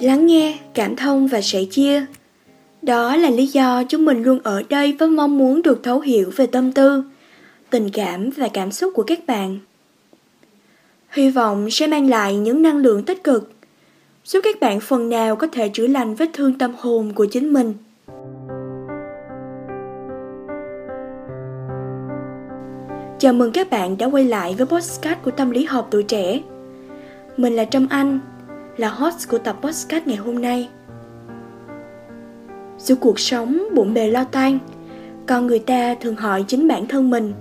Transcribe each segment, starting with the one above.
Lắng nghe, cảm thông và sẻ chia. Đó là lý do chúng mình luôn ở đây với mong muốn được thấu hiểu về tâm tư, tình cảm và cảm xúc của các bạn. Hy vọng sẽ mang lại những năng lượng tích cực, giúp các bạn phần nào có thể chữa lành vết thương tâm hồn của chính mình. Chào mừng các bạn đã quay lại với podcast của Tâm lý học tuổi trẻ. Mình là Trâm Anh, là host của tập podcast ngày hôm nay. Giữa cuộc sống bụng bề lo toan, con người ta thường hỏi chính bản thân mình.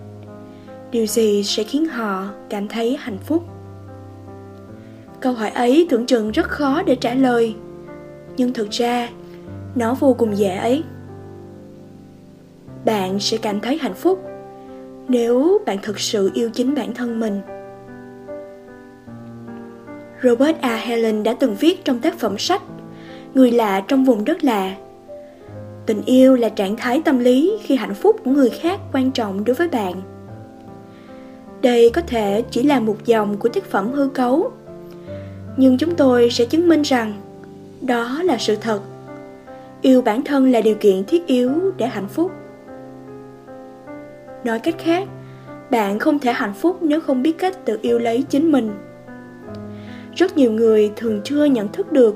Điều gì sẽ khiến họ cảm thấy hạnh phúc? Câu hỏi ấy tưởng chừng rất khó để trả lời nhưng thực ra nó vô cùng dễ ấy. Bạn sẽ cảm thấy hạnh phúc nếu bạn thực sự yêu chính bản thân mình robert a. Helen đã từng viết trong tác phẩm sách người lạ trong vùng đất lạ. Tình yêu là trạng thái tâm lý khi hạnh phúc của người khác quan trọng đối với bạn. Đây có thể chỉ là một dòng của tác phẩm hư cấu. Nhưng chúng tôi sẽ chứng minh rằng đó là sự thật. Yêu bản thân là điều kiện thiết yếu để hạnh phúc. Nói cách khác, bạn không thể hạnh phúc nếu không biết cách tự yêu lấy chính mình rất nhiều người thường chưa nhận thức được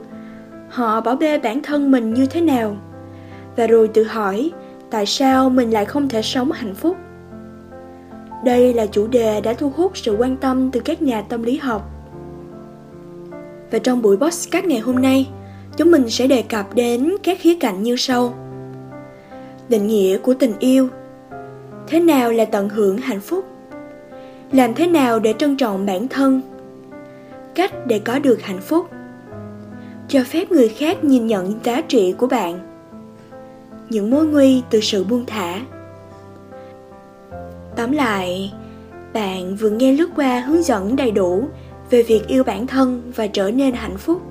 họ bỏ bê bản thân mình như thế nào. Và rồi tự hỏi, tại sao mình lại không thể sống hạnh phúc? Đây là chủ đề đã thu hút sự quan tâm từ các nhà tâm lý học. Và trong buổi podcast ngày hôm nay, chúng mình sẽ đề cập đến các khía cạnh như sau. Định nghĩa của tình yêu. Thế nào là tận hưởng hạnh phúc? Làm thế nào để trân trọng bản thân? Cách để có được hạnh phúc. Cho phép người khác nhìn nhận giá trị của bạn. Những mối nguy từ sự buông thả. Tóm lại, bạn vừa nghe lướt qua hướng dẫn đầy đủ về việc yêu bản thân và trở nên hạnh phúc.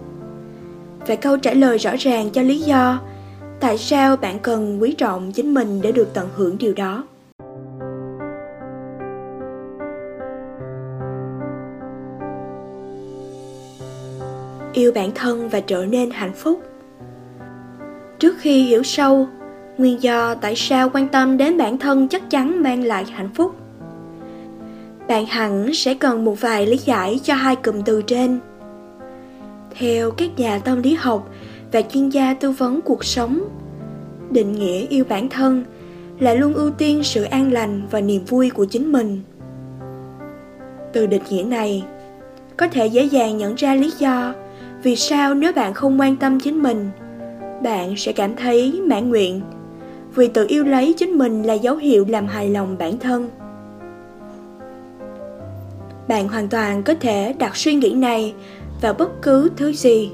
Và câu trả lời rõ ràng cho lý do tại sao bạn cần quý trọng chính mình để được tận hưởng điều đó. Yêu bản thân và trở nên hạnh phúc. Trước khi hiểu sâu, nguyên do tại sao quan tâm đến bản thân chắc chắn mang lại hạnh phúc. Bạn hẳn sẽ cần một vài lý giải cho hai cụm từ trên. Theo các nhà tâm lý học và chuyên gia tư vấn cuộc sống, định nghĩa yêu bản thân là luôn ưu tiên sự an lành và niềm vui của chính mình. Từ định nghĩa này, có thể dễ dàng nhận ra lý do vì sao nếu bạn không quan tâm chính mình, bạn sẽ cảm thấy mãn nguyện. Vì tự yêu lấy chính mình là dấu hiệu làm hài lòng bản thân. Bạn hoàn toàn có thể đặt suy nghĩ này vào bất cứ thứ gì.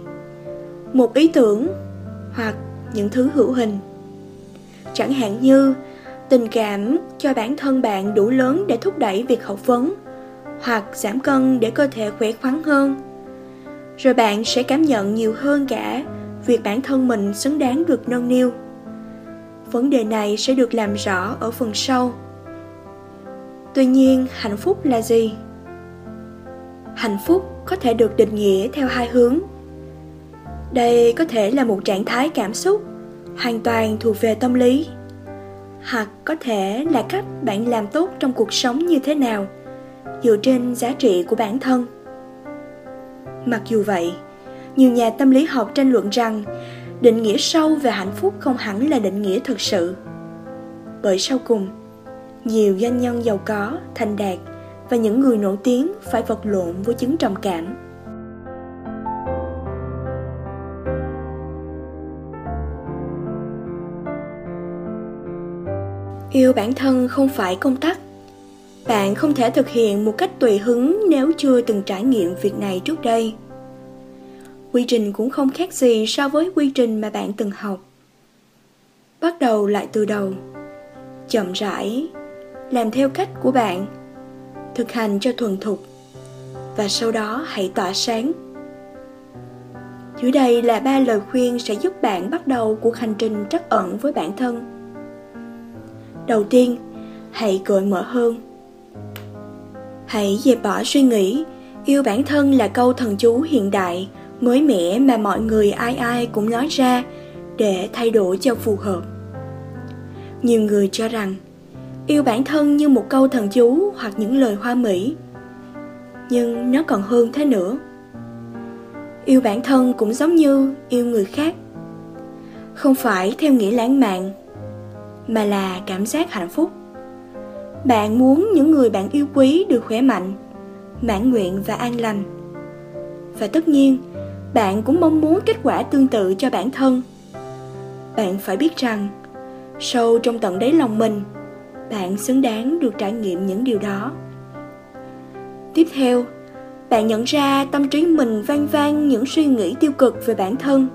Một ý tưởng hoặc những thứ hữu hình. Chẳng hạn như, tình cảm cho bản thân bạn đủ lớn để thúc đẩy việc học vấn, hoặc giảm cân để cơ thể khỏe khoắn hơn rồi bạn sẽ cảm nhận nhiều hơn cả việc bản thân mình xứng đáng được nâng niu. Vấn đề này sẽ được làm rõ ở phần sau. Tuy nhiên, hạnh phúc là gì? Hạnh phúc có thể được định nghĩa theo hai hướng. Đây có thể là một trạng thái cảm xúc hoàn toàn thuộc về tâm lý, hoặc có thể là cách bạn làm tốt trong cuộc sống như thế nào, dựa trên giá trị của bản thân mặc dù vậy, nhiều nhà tâm lý học tranh luận rằng định nghĩa sâu về hạnh phúc không hẳn là định nghĩa thực sự. Bởi sau cùng, nhiều doanh nhân giàu có, thành đạt và những người nổi tiếng phải vật lộn với chứng trầm cảm. Yêu bản thân không phải công tắc bạn không thể thực hiện một cách tùy hứng nếu chưa từng trải nghiệm việc này trước đây. Quy trình cũng không khác gì so với quy trình mà bạn từng học. Bắt đầu lại từ đầu, chậm rãi, làm theo cách của bạn, thực hành cho thuần thục, và sau đó hãy tỏa sáng. Dưới đây là ba lời khuyên sẽ giúp bạn bắt đầu cuộc hành trình trắc ẩn với bản thân. Đầu tiên, hãy cởi mở hơn hãy dẹp bỏ suy nghĩ. Yêu bản thân là câu thần chú hiện đại, mới mẻ mà mọi người ai ai cũng nói ra để thay đổi cho phù hợp. Nhiều người cho rằng, yêu bản thân như một câu thần chú hoặc những lời hoa mỹ, nhưng nó còn hơn thế nữa. Yêu bản thân cũng giống như yêu người khác, không phải theo nghĩa lãng mạn, mà là cảm giác hạnh phúc bạn muốn những người bạn yêu quý được khỏe mạnh, mãn nguyện và an lành. Và tất nhiên, bạn cũng mong muốn kết quả tương tự cho bản thân. Bạn phải biết rằng, sâu trong tận đáy lòng mình, bạn xứng đáng được trải nghiệm những điều đó. Tiếp theo, bạn nhận ra tâm trí mình vang vang những suy nghĩ tiêu cực về bản thân.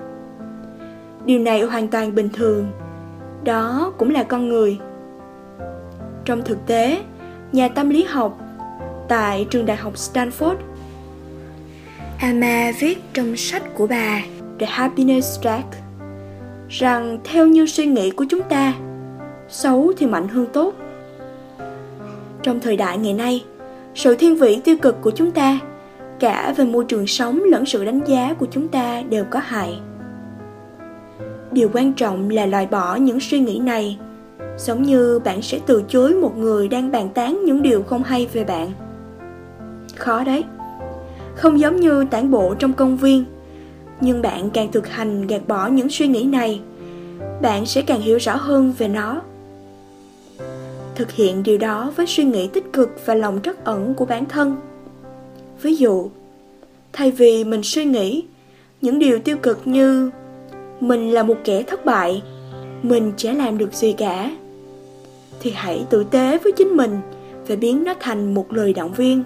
Điều này hoàn toàn bình thường. Đó cũng là con người trong thực tế nhà tâm lý học tại trường đại học stanford Ama viết trong sách của bà The Happiness Track rằng theo như suy nghĩ của chúng ta, xấu thì mạnh hơn tốt. Trong thời đại ngày nay, sự thiên vị tiêu cực của chúng ta, cả về môi trường sống lẫn sự đánh giá của chúng ta đều có hại. Điều quan trọng là loại bỏ những suy nghĩ này, giống như bạn sẽ từ chối một người đang bàn tán những điều không hay về bạn. Khó đấy. Không giống như tản bộ trong công viên, nhưng bạn càng thực hành gạt bỏ những suy nghĩ này, bạn sẽ càng hiểu rõ hơn về nó. Thực hiện điều đó với suy nghĩ tích cực và lòng trắc ẩn của bản thân. Ví dụ, thay vì mình suy nghĩ những điều tiêu cực như mình là một kẻ thất bại mình chả làm được gì cả. Thì hãy tử tế với chính mình và biến nó thành một lời động viên.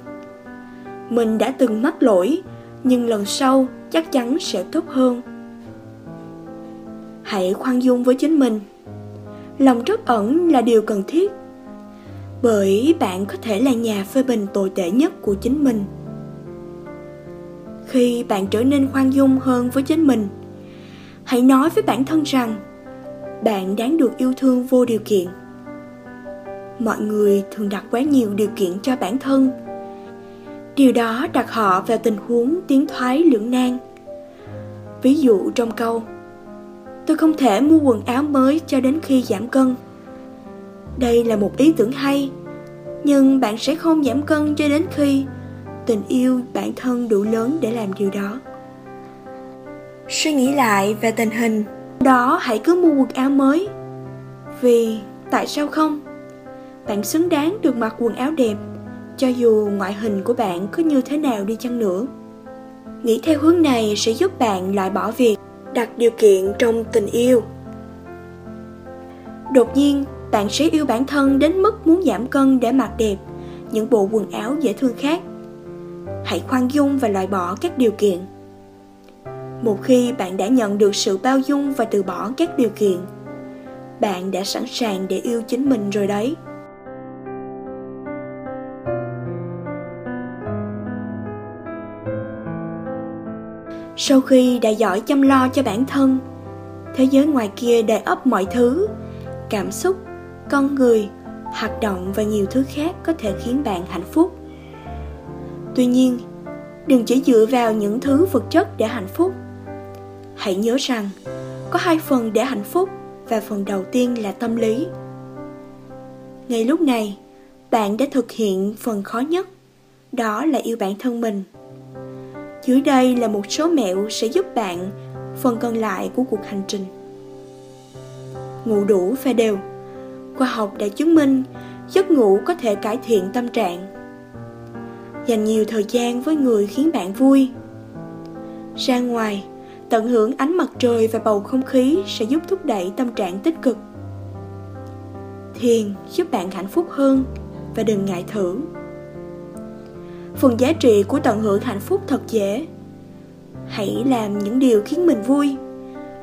Mình đã từng mắc lỗi, nhưng lần sau chắc chắn sẽ tốt hơn. Hãy khoan dung với chính mình. Lòng trắc ẩn là điều cần thiết, bởi bạn có thể là nhà phê bình tồi tệ nhất của chính mình. Khi bạn trở nên khoan dung hơn với chính mình, hãy nói với bản thân rằng bạn đáng được yêu thương vô điều kiện. Mọi người thường đặt quá nhiều điều kiện cho bản thân. Điều đó đặt họ vào tình huống tiến thoái lưỡng nan. Ví dụ trong câu, tôi không thể mua quần áo mới cho đến khi giảm cân. Đây là một ý tưởng hay, nhưng bạn sẽ không giảm cân cho đến khi tình yêu bản thân đủ lớn để làm điều đó. Suy nghĩ lại về tình hình đó, hãy cứ mua quần áo mới. Vì tại sao không? Bạn xứng đáng được mặc quần áo đẹp, cho dù ngoại hình của bạn có như thế nào đi chăng nữa. Nghĩ theo hướng này sẽ giúp bạn loại bỏ việc đặt điều kiện trong tình yêu. Đột nhiên, bạn sẽ yêu bản thân đến mức muốn giảm cân để mặc đẹp những bộ quần áo dễ thương khác. Hãy khoan dung và loại bỏ các điều kiện một khi bạn đã nhận được sự bao dung và từ bỏ các điều kiện. Bạn đã sẵn sàng để yêu chính mình rồi đấy. Sau khi đã giỏi chăm lo cho bản thân, thế giới ngoài kia đầy ắp mọi thứ, cảm xúc, con người, hoạt động và nhiều thứ khác có thể khiến bạn hạnh phúc. Tuy nhiên, đừng chỉ dựa vào những thứ vật chất để hạnh phúc hãy nhớ rằng có hai phần để hạnh phúc và phần đầu tiên là tâm lý ngay lúc này bạn đã thực hiện phần khó nhất đó là yêu bản thân mình dưới đây là một số mẹo sẽ giúp bạn phần còn lại của cuộc hành trình. Ngủ đủ và đều. Khoa học đã chứng minh giấc ngủ có thể cải thiện tâm trạng. Dành nhiều thời gian với người khiến bạn vui. Ra ngoài, tận hưởng ánh mặt trời và bầu không khí sẽ giúp thúc đẩy tâm trạng tích cực. Thiền giúp bạn hạnh phúc hơn và đừng ngại thử. Phần giá trị của tận hưởng hạnh phúc thật dễ. Hãy làm những điều khiến mình vui.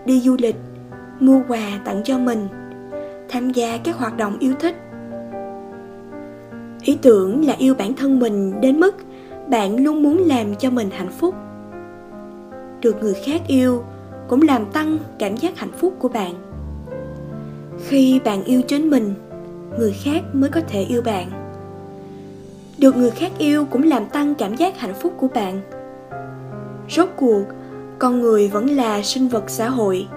Đi du lịch, mua quà tặng cho mình, tham gia các hoạt động yêu thích. Ý tưởng là yêu bản thân mình đến mức bạn luôn muốn làm cho mình hạnh phúc được người khác yêu, cũng làm tăng cảm giác hạnh phúc của bạn. Khi bạn yêu chính mình, người khác mới có thể yêu bạn. Được người khác yêu cũng làm tăng cảm giác hạnh phúc của bạn. Rốt cuộc, con người vẫn là sinh vật xã hội.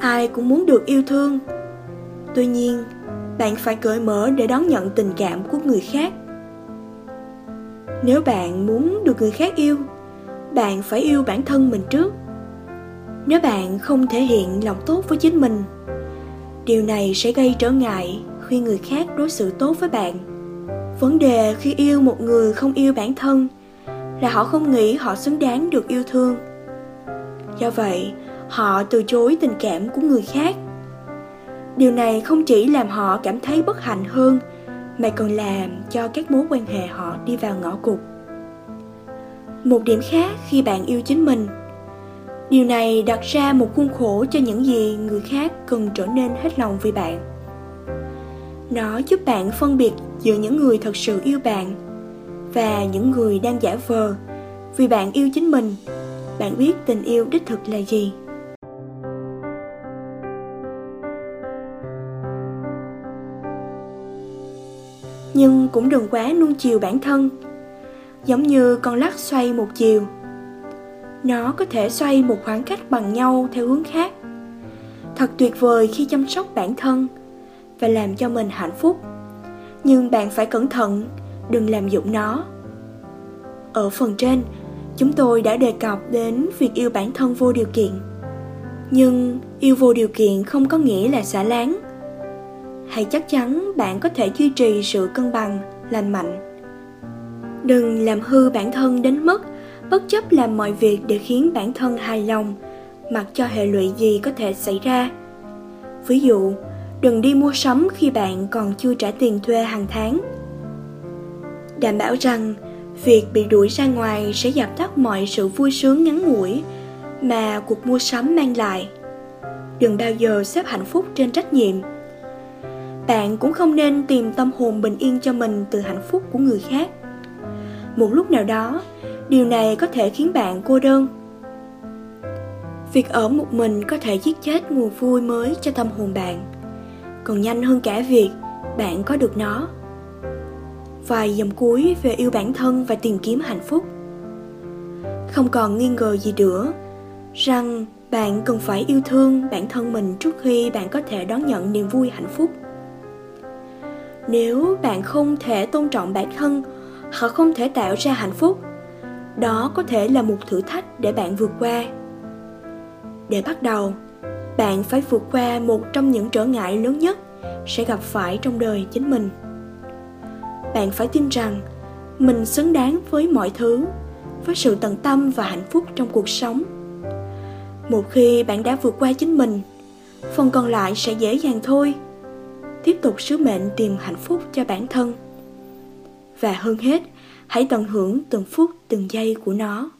Ai cũng muốn được yêu thương. Tuy nhiên, bạn phải cởi mở để đón nhận tình cảm của người khác. Nếu bạn muốn được người khác yêu bạn phải yêu bản thân mình trước. Nếu bạn không thể hiện lòng tốt với chính mình, điều này sẽ gây trở ngại khi người khác đối xử tốt với bạn. Vấn đề khi yêu một người không yêu bản thân là họ không nghĩ họ xứng đáng được yêu thương. Do vậy, họ từ chối tình cảm của người khác. Điều này không chỉ làm họ cảm thấy bất hạnh hơn, mà còn làm cho các mối quan hệ họ đi vào ngõ cụt một điểm khác khi bạn yêu chính mình. Điều này đặt ra một khuôn khổ cho những gì người khác cần trở nên hết lòng vì bạn. Nó giúp bạn phân biệt giữa những người thật sự yêu bạn và những người đang giả vờ vì bạn yêu chính mình. Bạn biết tình yêu đích thực là gì? Nhưng cũng đừng quá nuông chiều bản thân giống như con lắc xoay một chiều. Nó có thể xoay một khoảng cách bằng nhau theo hướng khác. Thật tuyệt vời khi chăm sóc bản thân và làm cho mình hạnh phúc. Nhưng bạn phải cẩn thận, đừng làm dụng nó. Ở phần trên, chúng tôi đã đề cập đến việc yêu bản thân vô điều kiện. Nhưng yêu vô điều kiện không có nghĩa là xả láng. Hãy chắc chắn bạn có thể duy trì sự cân bằng, lành mạnh đừng làm hư bản thân đến mức bất chấp làm mọi việc để khiến bản thân hài lòng, mặc cho hệ lụy gì có thể xảy ra. Ví dụ, đừng đi mua sắm khi bạn còn chưa trả tiền thuê hàng tháng. Đảm bảo rằng, việc bị đuổi ra ngoài sẽ dập tắt mọi sự vui sướng ngắn ngủi mà cuộc mua sắm mang lại. Đừng bao giờ xếp hạnh phúc trên trách nhiệm. Bạn cũng không nên tìm tâm hồn bình yên cho mình từ hạnh phúc của người khác một lúc nào đó. Điều này có thể khiến bạn cô đơn. Việc ở một mình có thể giết chết nguồn vui mới cho tâm hồn bạn. Còn nhanh hơn cả việc bạn có được nó. Vài dòng cuối về yêu bản thân và tìm kiếm hạnh phúc. Không còn nghi ngờ gì nữa rằng bạn cần phải yêu thương bản thân mình trước khi bạn có thể đón nhận niềm vui hạnh phúc. Nếu bạn không thể tôn trọng bản thân họ không thể tạo ra hạnh phúc. Đó có thể là một thử thách để bạn vượt qua. Để bắt đầu, bạn phải vượt qua một trong những trở ngại lớn nhất sẽ gặp phải trong đời chính mình. Bạn phải tin rằng mình xứng đáng với mọi thứ, với sự tận tâm và hạnh phúc trong cuộc sống. Một khi bạn đã vượt qua chính mình, phần còn lại sẽ dễ dàng thôi. Tiếp tục sứ mệnh tìm hạnh phúc cho bản thân và hơn hết hãy tận hưởng từng phút từng giây của nó.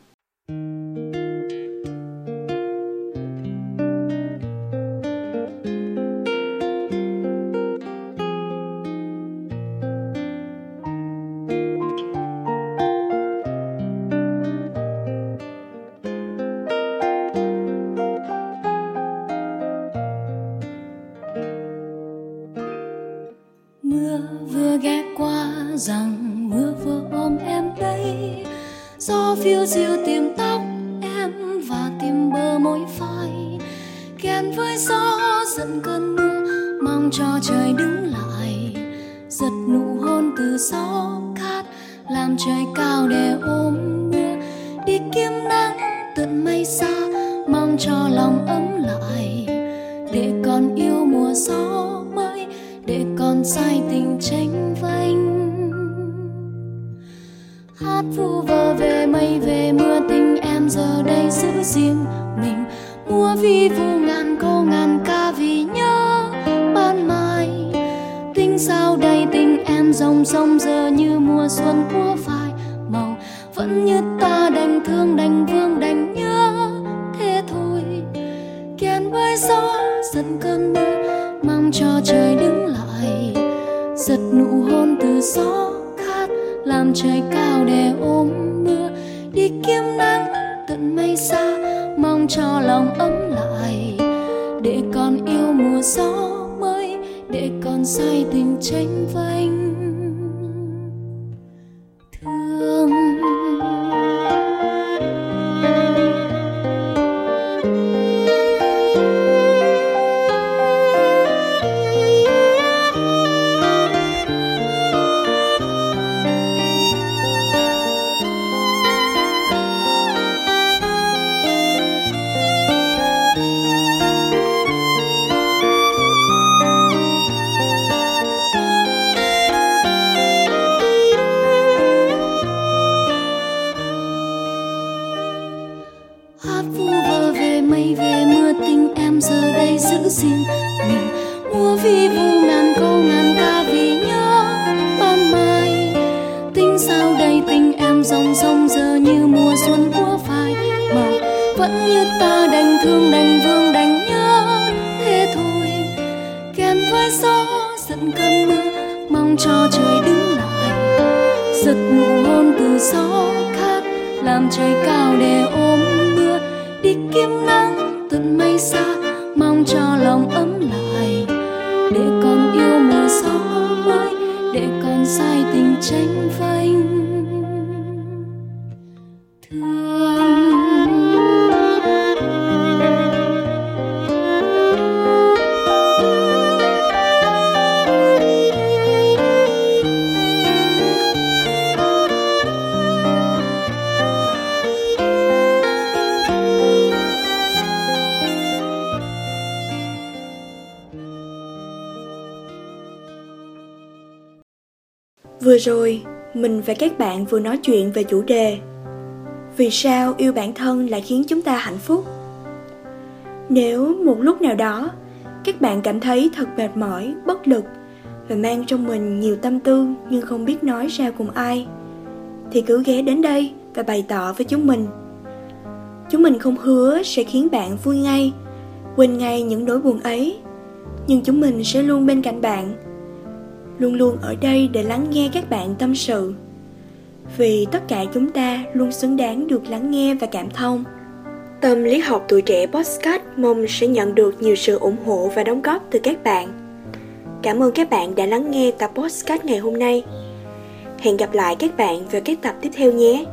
Kèn với gió giận cơn mưa, mong cho trời đứng lại. Giật nụ hôn từ gió cát, làm trời cao để ôm mưa. Đi kiếm nắng tận mây xa, mong cho lòng ấm lại. Để còn yêu mùa gió mới, để còn say tình tranh vanh. Hát vu vơ về mây, về mưa tình em giờ đây giữ riêng mình. Mua vi vu ngàn sao đây tình em dòng sông giờ như mùa xuân của phai màu? Vẫn như ta đành thương, đành vương, đành nhớ thế thôi. Kèn với gió dần cơn mưa, mang cho trời đứng lại. Giật nụ hôn từ gió khát, làm trời cao để ôm mưa. Đi kiếm nắng, tận mây xa, mong cho lòng ấm lại. Để con yêu mùa gió sai say tình tranh vanh. vivo Vừa rồi, mình và các bạn vừa nói chuyện về chủ đề Vì sao yêu bản thân lại khiến chúng ta hạnh phúc? Nếu một lúc nào đó các bạn cảm thấy thật mệt mỏi, bất lực và mang trong mình nhiều tâm tư nhưng không biết nói ra cùng ai thì cứ ghé đến đây và bày tỏ với chúng mình. Chúng mình không hứa sẽ khiến bạn vui ngay, quên ngay những nỗi buồn ấy, nhưng chúng mình sẽ luôn bên cạnh bạn luôn luôn ở đây để lắng nghe các bạn tâm sự. Vì tất cả chúng ta luôn xứng đáng được lắng nghe và cảm thông. Tâm lý học tuổi trẻ podcast mong sẽ nhận được nhiều sự ủng hộ và đóng góp từ các bạn. Cảm ơn các bạn đã lắng nghe tập podcast ngày hôm nay. Hẹn gặp lại các bạn vào các tập tiếp theo nhé.